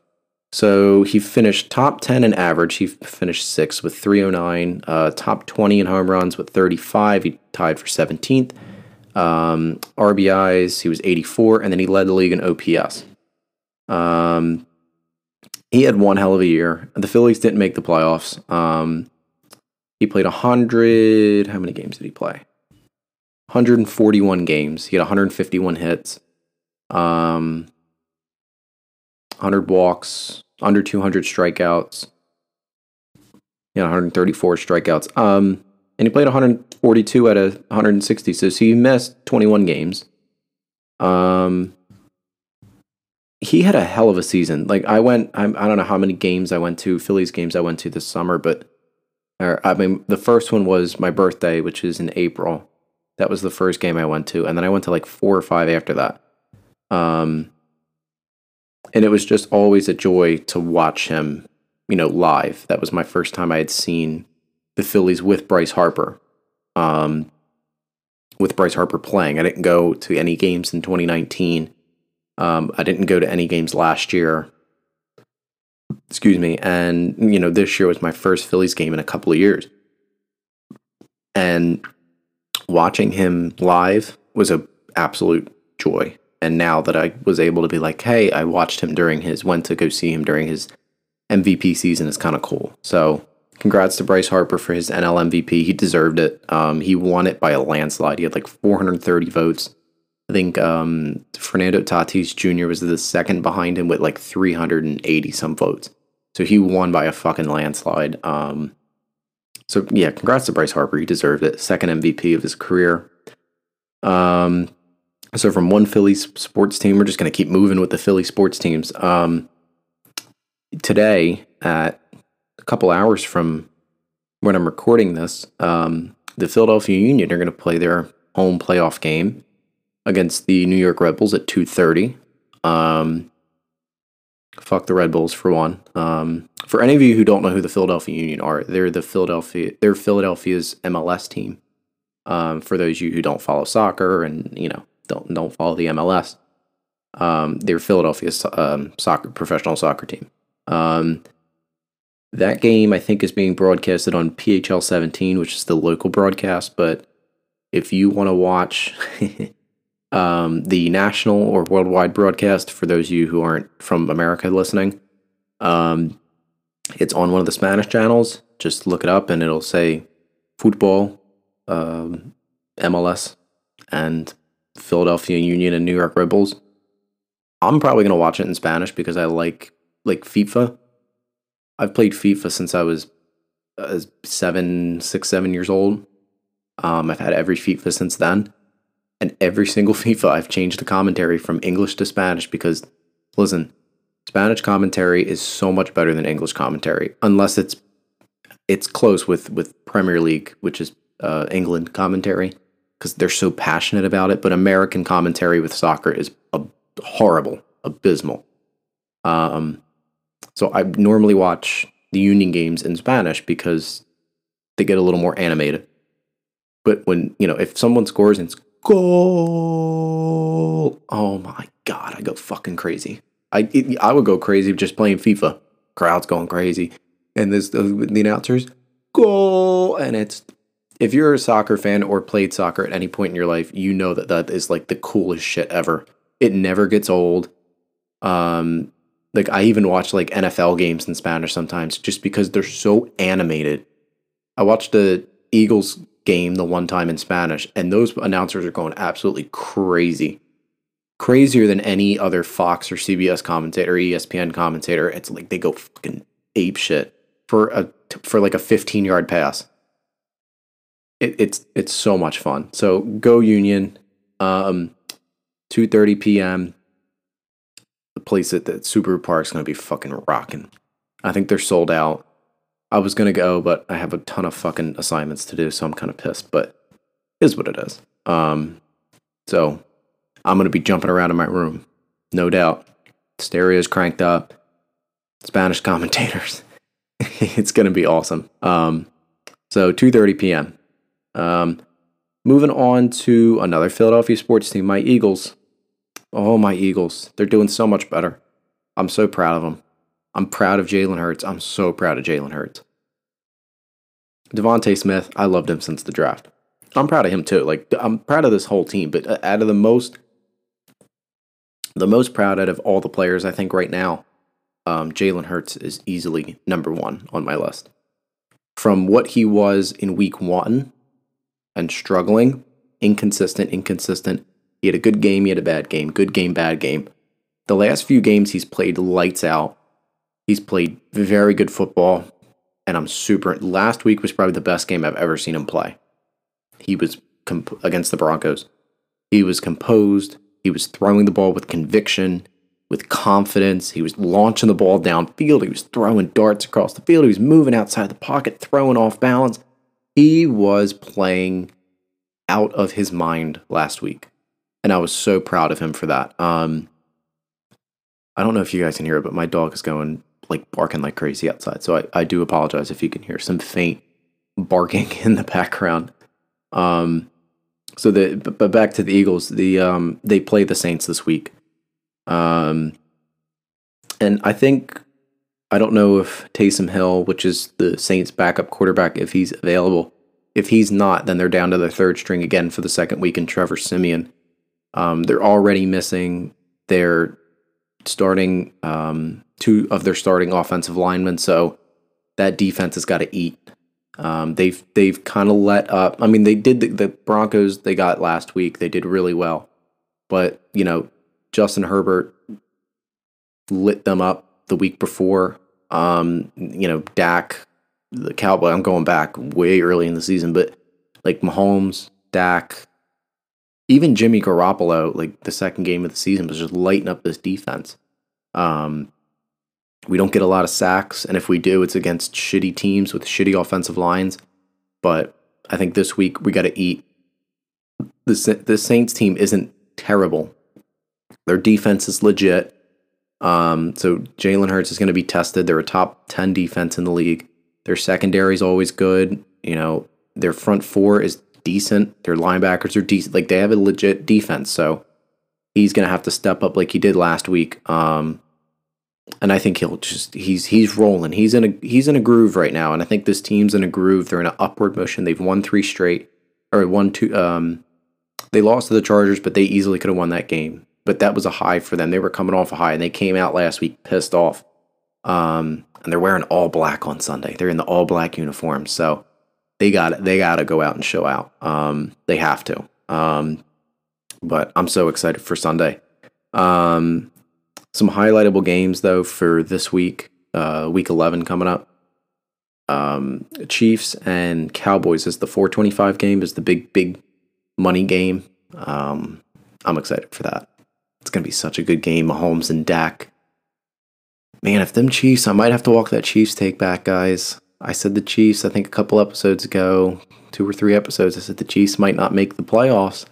So he finished top 10 in average. He finished sixth with 309. Uh, top 20 in home runs with 35. He tied for 17th. Um, RBIs, he was 84. And then he led the league in OPS. Um, he had one hell of a year. The Phillies didn't make the playoffs. Um, he played 100. How many games did he play? 141 games. He had 151 hits. Um, 100 walks, under 200 strikeouts. Yeah, 134 strikeouts. Um, and he played 142 out of 160. So, so he missed 21 games. Um, he had a hell of a season. Like I went, I'm, I don't know how many games I went to, Phillies games I went to this summer, but or, I mean, the first one was my birthday, which is in April. That was the first game I went to, and then I went to like four or five after that. Um, and it was just always a joy to watch him, you know, live. That was my first time I had seen the Phillies with Bryce Harper. Um, with Bryce Harper playing, I didn't go to any games in 2019. Um, I didn't go to any games last year. Excuse me. And, you know, this year was my first Phillies game in a couple of years. And watching him live was a absolute joy. And now that I was able to be like, hey, I watched him during his, went to go see him during his MVP season is kind of cool. So congrats to Bryce Harper for his NL MVP. He deserved it. Um, he won it by a landslide. He had like 430 votes. I think um, Fernando Tatis Jr. was the second behind him with like 380 some votes. So he won by a fucking landslide. Um, so yeah, congrats to Bryce Harper. He deserved it. Second MVP of his career. Um, so from one Philly sports team, we're just going to keep moving with the Philly sports teams. Um, today, at a couple hours from when I'm recording this, um, the Philadelphia Union are going to play their home playoff game against the New York Red Bulls at 2:30. Um, fuck the Red Bulls for one. Um, for any of you who don't know who the Philadelphia Union are, they're the Philadelphia they're Philadelphia's MLS team. Um, for those of you who don't follow soccer and you know don't don't follow the MLS, um, they're Philadelphia's um, soccer professional soccer team. Um, that game I think is being broadcasted on PHL 17, which is the local broadcast. But if you want to watch um, the national or worldwide broadcast, for those of you who aren't from America listening, um, it's on one of the Spanish channels. Just look it up and it'll say football, um, MLS, and Philadelphia Union and New York Red Bulls. I'm probably gonna watch it in Spanish because I like like FIFA. I've played FIFA since I was uh, seven, six, seven years old. Um, I've had every FIFA since then, and every single FIFA I've changed the commentary from English to Spanish because, listen, Spanish commentary is so much better than English commentary, unless it's it's close with with Premier League, which is uh, England commentary, because they're so passionate about it. But American commentary with soccer is a, horrible, abysmal. Um, so I normally watch the Union games in Spanish because they get a little more animated. But when you know if someone scores and it's goal, oh my god, I go fucking crazy. I it, I would go crazy just playing FIFA. Crowd's going crazy, and this the, the announcers goal, and it's if you're a soccer fan or played soccer at any point in your life, you know that that is like the coolest shit ever. It never gets old. Um, like I even watch like NFL games in Spanish sometimes just because they're so animated. I watched the Eagles game the one time in Spanish, and those announcers are going absolutely crazy. Crazier than any other Fox or CBS commentator, or ESPN commentator. It's like they go fucking ape shit for a for like a 15 yard pass. It, it's it's so much fun. So go Union, um, 2:30 p.m. The place at the Subaru Park is gonna be fucking rocking. I think they're sold out. I was gonna go, but I have a ton of fucking assignments to do, so I'm kind of pissed. But it is what it is. Um, so I'm gonna be jumping around in my room, no doubt. Stereo's cranked up. Spanish commentators. it's gonna be awesome. Um, So 2:30 p.m. Um, moving on to another Philadelphia sports team, my Eagles. Oh, my Eagles! They're doing so much better. I'm so proud of them. I'm proud of Jalen Hurts. I'm so proud of Jalen Hurts. DeVonta Smith, I loved him since the draft. I'm proud of him too. Like I'm proud of this whole team, but uh, out of the most, the most proud out of all the players, I think right now, um, Jalen Hurts is easily number one on my list. From what he was in Week One, and struggling, inconsistent, inconsistent. He had a good game, he had a bad game, good game, bad game. The last few games he's played lights out. He's played very good football, and I'm super. Last week was probably the best game I've ever seen him play. He was comp- against the Broncos. He was composed. He was throwing the ball with conviction, with confidence. He was launching the ball downfield. He was throwing darts across the field. He was moving outside the pocket, throwing off balance. He was playing out of his mind last week. And I was so proud of him for that. Um, I don't know if you guys can hear it, but my dog is going like barking like crazy outside. So I, I do apologize if you can hear some faint barking in the background. Um, so the but back to the Eagles, the um they play the Saints this week. Um, and I think I don't know if Taysom Hill, which is the Saints' backup quarterback, if he's available. If he's not, then they're down to their third string again for the second week in Trevor Siemian. Um, they're already missing their starting um, two of their starting offensive linemen, so that defense has got to eat. Um, they've they've kind of let up. I mean, they did the, the Broncos they got last week. They did really well, but you know, Justin Herbert lit them up the week before. Um, you know, Dak, the Cowboy. I'm going back way early in the season, but like Mahomes, Dak, even Jimmy Garoppolo, like the second game of the season, was just lighting up this defense. Um, we don't get a lot of sacks, and if we do, it's against shitty teams with shitty offensive lines. But I think this week we got to eat. The the Saints team isn't terrible. Their defense is legit. Um, so Jalen Hurts is going to be tested. They're a top 10 defense in the league. Their secondary is always good. You know, their front four is decent. Their linebackers are decent. Like they have a legit defense. So he's going to have to step up like he did last week. Um, and I think he'll just he's he's rolling. He's in a he's in a groove right now, and I think this team's in a groove. They're in an upward motion. They've won three straight, or one two. Um, they lost to the Chargers, but they easily could have won that game but that was a high for them. They were coming off a high, and they came out last week pissed off. Um, and they're wearing all black on Sunday. They're in the all black uniform, so they got. They got to go out and show out. Um, they have to. Um, but I'm so excited for Sunday. Um, some highlightable games though for this week, uh, week 11 coming up. Um, Chiefs and Cowboys is the 425 game is the big big money game. Um, I'm excited for that. It's going to be such a good game. Mahomes and Dak. Man, if them Chiefs, I might have to walk that Chiefs take back, guys. I said the Chiefs, I think a couple episodes ago, two or three episodes, I said the Chiefs might not make the playoffs.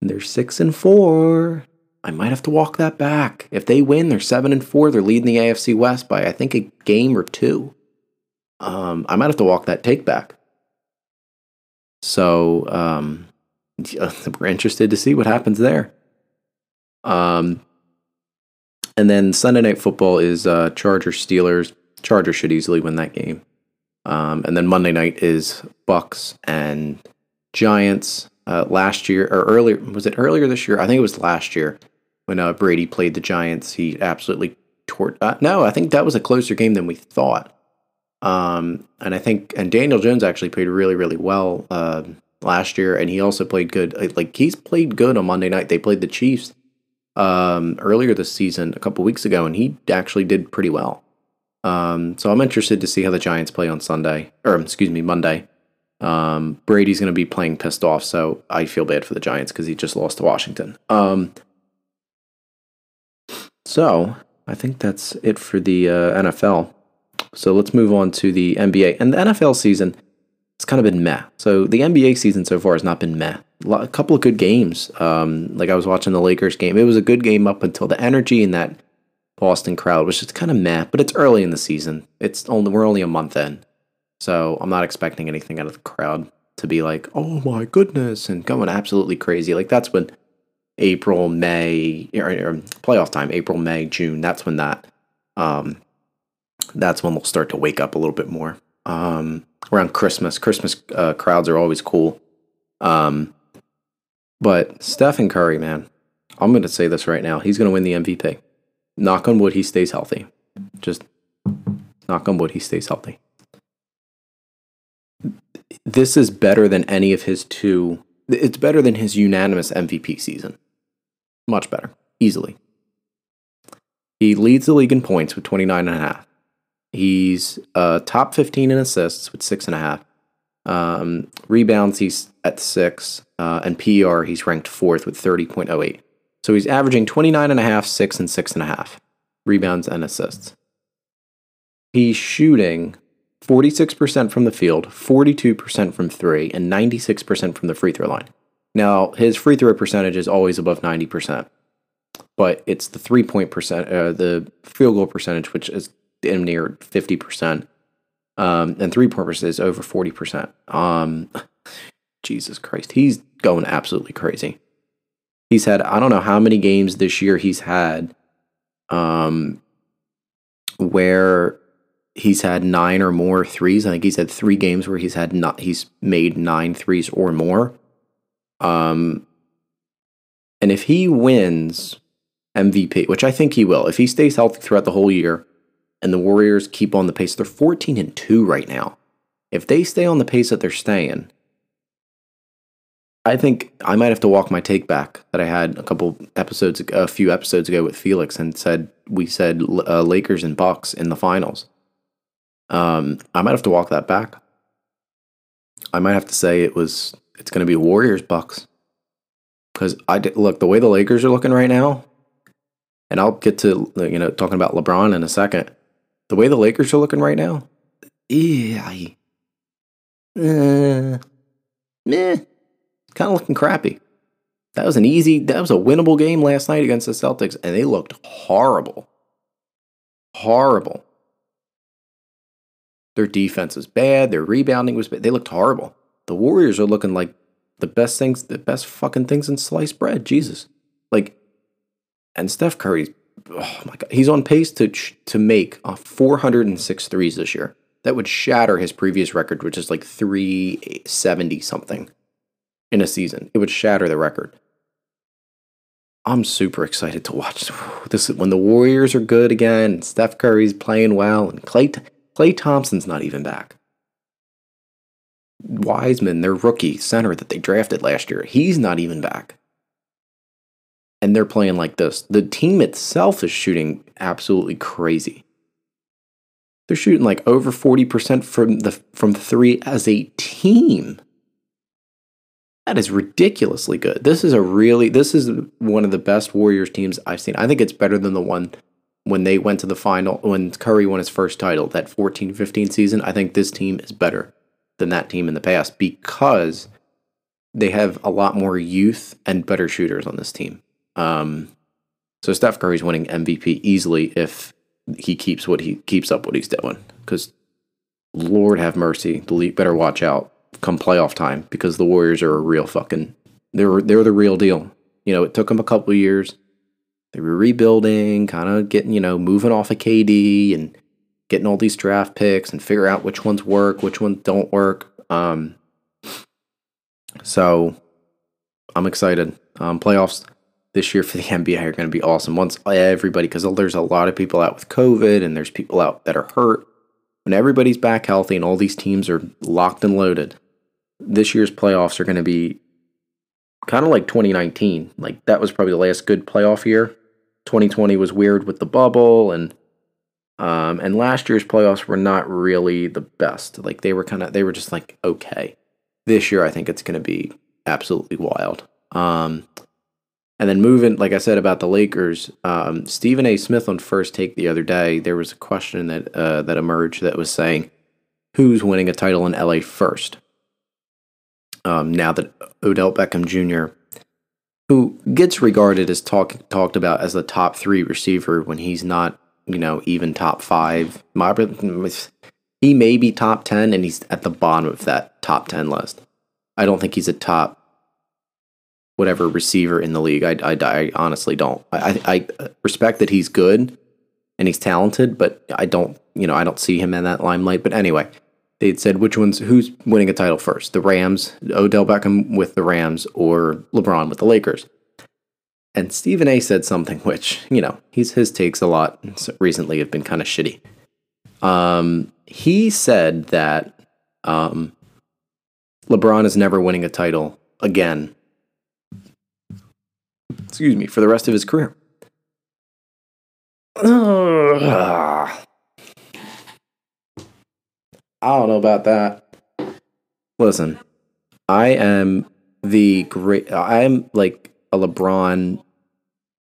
They're six and four. I might have to walk that back. If they win, they're seven and four. They're leading the AFC West by I think a game or two. Um, I might have to walk that take back. So um, we're interested to see what happens there. Um, and then Sunday night football is uh, Chargers Steelers. Chargers should easily win that game. Um, and then Monday night is Bucs and Giants. Uh, last year or earlier was it earlier this year? I think it was last year when uh, Brady played the Giants. He absolutely tore. Uh, no, I think that was a closer game than we thought. Um, and I think and Daniel Jones actually played really really well uh, last year, and he also played good. Like he's played good on Monday night. They played the Chiefs um, earlier this season, a couple weeks ago, and he actually did pretty well. Um, so I'm interested to see how the Giants play on Sunday, or excuse me, Monday. Um, Brady's going to be playing pissed off, so I feel bad for the Giants because he just lost to Washington. Um, so I think that's it for the uh, NFL. So let's move on to the NBA and the NFL season. It's kind of been meh. So the NBA season so far has not been meh a couple of good games. Um, like I was watching the Lakers game. It was a good game up until the energy in that Boston crowd was just kind of meh. But it's early in the season. It's only we're only a month in. So I'm not expecting anything out of the crowd to be like, oh my goodness, and going absolutely crazy. Like that's when April, May, or, or playoff time, April, May, June. That's when that, um, that's when they'll start to wake up a little bit more. Um, around Christmas, Christmas uh, crowds are always cool. Um, but Stephen Curry, man, I'm going to say this right now. He's going to win the MVP. Knock on wood, he stays healthy. Just knock on wood, he stays healthy. This is better than any of his two. It's better than his unanimous MVP season. Much better. Easily. He leads the league in points with 29 and a half. He's uh, top 15 in assists with six and a half. Um, rebounds, he's at six. Uh, and PR, he's ranked fourth with 30.08. So he's averaging 29 and a half, six and six and a half rebounds and assists. He's shooting 46% from the field, 42% from three, and 96% from the free throw line. Now, his free throw percentage is always above 90%, but it's the three point percent, uh, the field goal percentage, which is damn near 50%, um, and three point percentage is over 40%. Um, Jesus Christ, he's going absolutely crazy. He's had, I don't know how many games this year he's had um, where he's had nine or more threes. I think he's had three games where he's had not, he's made nine threes or more. Um, and if he wins MVP, which I think he will, if he stays healthy throughout the whole year, and the Warriors keep on the pace, they're 14 and 2 right now. If they stay on the pace that they're staying, I think I might have to walk my take back that I had a couple episodes, a few episodes ago with Felix, and said we said uh, Lakers and Bucks in the finals. Um, I might have to walk that back. I might have to say it was it's going to be Warriors Bucks because I did, look the way the Lakers are looking right now, and I'll get to you know talking about LeBron in a second. The way the Lakers are looking right now, yeah, uh, meh, kind of looking crappy. That was an easy, that was a winnable game last night against the Celtics, and they looked horrible. Horrible. Their defense was bad. Their rebounding was bad. They looked horrible. The Warriors are looking like the best things, the best fucking things in sliced bread. Jesus. Like, and Steph Curry, oh my God, he's on pace to, to make uh, 406 threes this year. That would shatter his previous record, which is like 370 something in a season. It would shatter the record. I'm super excited to watch this when the Warriors are good again. Steph Curry's playing well, and Clay Klay Thompson's not even back. Wiseman, their rookie center that they drafted last year, he's not even back. And they're playing like this. The team itself is shooting absolutely crazy. They're shooting like over 40% from the from 3 as a team. That is ridiculously good. This is a really this is one of the best Warriors teams I've seen. I think it's better than the one when they went to the final when Curry won his first title, that 14-15 season, I think this team is better than that team in the past because they have a lot more youth and better shooters on this team. Um, so Steph Curry's winning MVP easily if he keeps what he keeps up what he's doing. Because Lord have mercy, the league better watch out come playoff time because the Warriors are a real fucking they're they're the real deal. You know, it took them a couple years they were rebuilding, kind of getting, you know, moving off of KD and getting all these draft picks and figure out which ones work, which ones don't work. Um, so I'm excited. Um, playoffs this year for the NBA are going to be awesome. Once everybody, because there's a lot of people out with COVID and there's people out that are hurt. When everybody's back healthy and all these teams are locked and loaded, this year's playoffs are going to be kind of like 2019. Like that was probably the last good playoff year. 2020 was weird with the bubble and um, and last year's playoffs were not really the best. Like they were kind of they were just like okay. This year I think it's going to be absolutely wild. Um, and then moving, like I said about the Lakers, um, Stephen A. Smith on First Take the other day, there was a question that uh, that emerged that was saying, "Who's winning a title in LA first? Um, now that Odell Beckham Jr who gets regarded as talk, talked about as the top three receiver when he's not, you know, even top five. My, he may be top 10 and he's at the bottom of that top 10 list. I don't think he's a top whatever receiver in the league. I, I, I honestly don't. I, I respect that he's good and he's talented, but I don't, you know, I don't see him in that limelight. But anyway, they'd said which one's who's winning a title first: the Rams, Odell Beckham with the Rams, or LeBron with the Lakers. And Stephen A. said something which, you know, he's his takes a lot recently have been kind of shitty. Um, he said that um, LeBron is never winning a title again. Excuse me, for the rest of his career. I don't know about that. Listen, I am the great. I am like a LeBron.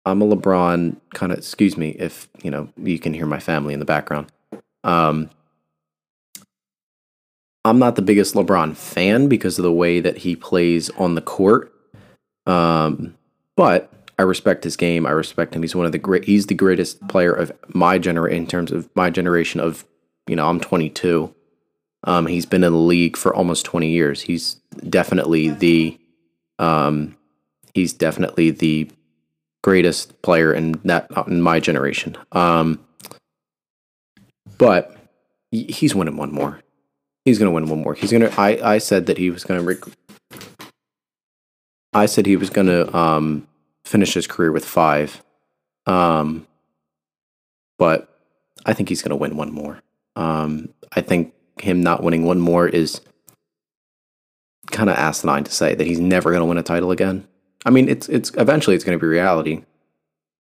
I'm a LeBron kind of. Excuse me if you know you can hear my family in the background. Um, I'm not the biggest LeBron fan because of the way that he plays on the court. Um, but I respect his game. I respect him. He's one of the great. He's the greatest player of my generation in terms of my generation. Of you know, I'm 22. Um, he's been in the league for almost 20 years. He's definitely the, um, he's definitely the greatest player in that in my generation. Um, but he's winning one more. He's gonna win one more. He's gonna. I I said that he was gonna. Rec- I said he was gonna um, finish his career with five, um, but I think he's gonna win one more. Um, I think him not winning one more is kind of asinine to say that he's never gonna win a title again. I mean, it's it's eventually it's gonna be reality,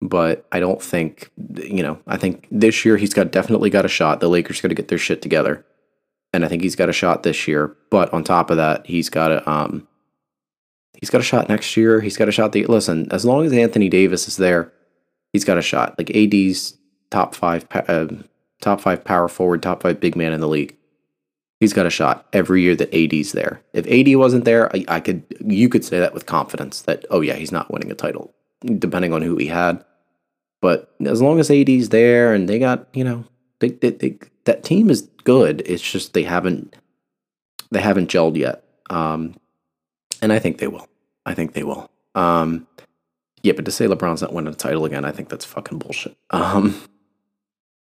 but I don't think you know. I think this year he's got definitely got a shot. The Lakers got to get their shit together and I think he's got a shot this year. But on top of that, he's got a um, he's got a shot next year. He's got a shot. The listen, as long as Anthony Davis is there, he's got a shot. Like AD's top five, uh, top five power forward, top five big man in the league. He's got a shot every year that AD's there. If AD wasn't there, I, I could you could say that with confidence that oh yeah, he's not winning a title, depending on who he had. But as long as AD's there and they got you know they, they, they that team is good. It's just they haven't they haven't gelled yet. Um, and I think they will. I think they will. Um, yeah, but to say LeBron's not winning a title again, I think that's fucking bullshit. Um,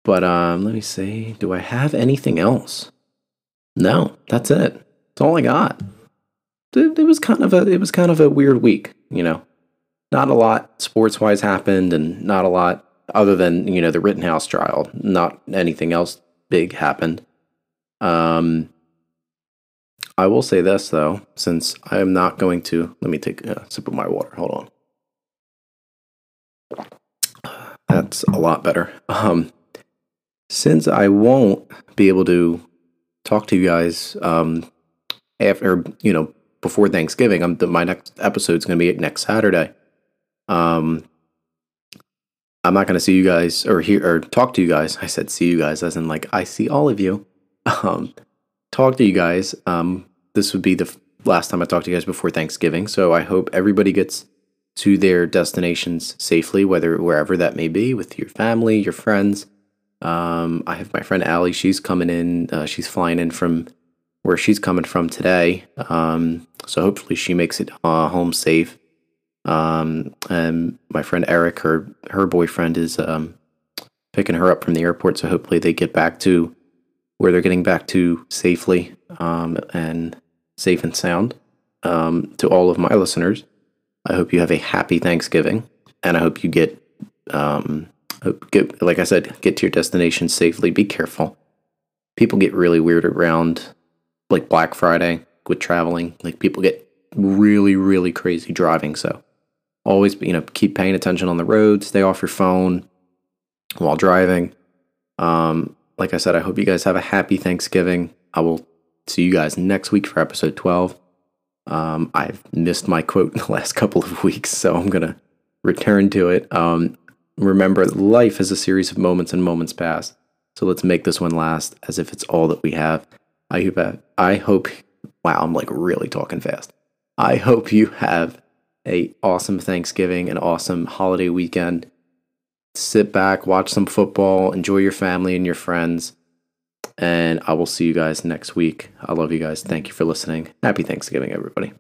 but um, let me see. Do I have anything else? No, that's it. That's all I got. It, it was kind of a it was kind of a weird week, you know. Not a lot sports wise happened, and not a lot other than you know the Rittenhouse trial. Not anything else big happened. Um, I will say this though, since I am not going to. Let me take a sip of my water. Hold on. That's a lot better. Um, since I won't be able to talk to you guys um, after, you know, before Thanksgiving, I'm, my next episode is going to be next Saturday. Um, I'm not going to see you guys or hear or talk to you guys. I said see you guys as in like I see all of you. Um, talk to you guys. Um, this would be the last time I talk to you guys before Thanksgiving. So I hope everybody gets to their destinations safely, whether wherever that may be, with your family, your friends. Um, I have my friend Allie. She's coming in. Uh, she's flying in from where she's coming from today. Um, so hopefully she makes it uh, home safe. Um, and my friend Eric, her her boyfriend, is um, picking her up from the airport. So hopefully they get back to where they're getting back to safely um, and safe and sound. Um, to all of my listeners, I hope you have a happy Thanksgiving, and I hope you get, um, get like I said, get to your destination safely. Be careful. People get really weird around like Black Friday with traveling. Like people get really, really crazy driving. So always you know keep paying attention on the road stay off your phone while driving um, like i said i hope you guys have a happy thanksgiving. I will see you guys next week for episode 12 um, i've missed my quote in the last couple of weeks so i'm gonna return to it. Um, remember life is a series of moments and moments past so let's make this one last as if it's all that we have. I hope i hope wow i'm like really talking fast. I hope you have a awesome Thanksgiving, an awesome holiday weekend. Sit back, watch some football, enjoy your family and your friends. and I will see you guys next week. I love you guys. Thank you for listening. Happy Thanksgiving, everybody.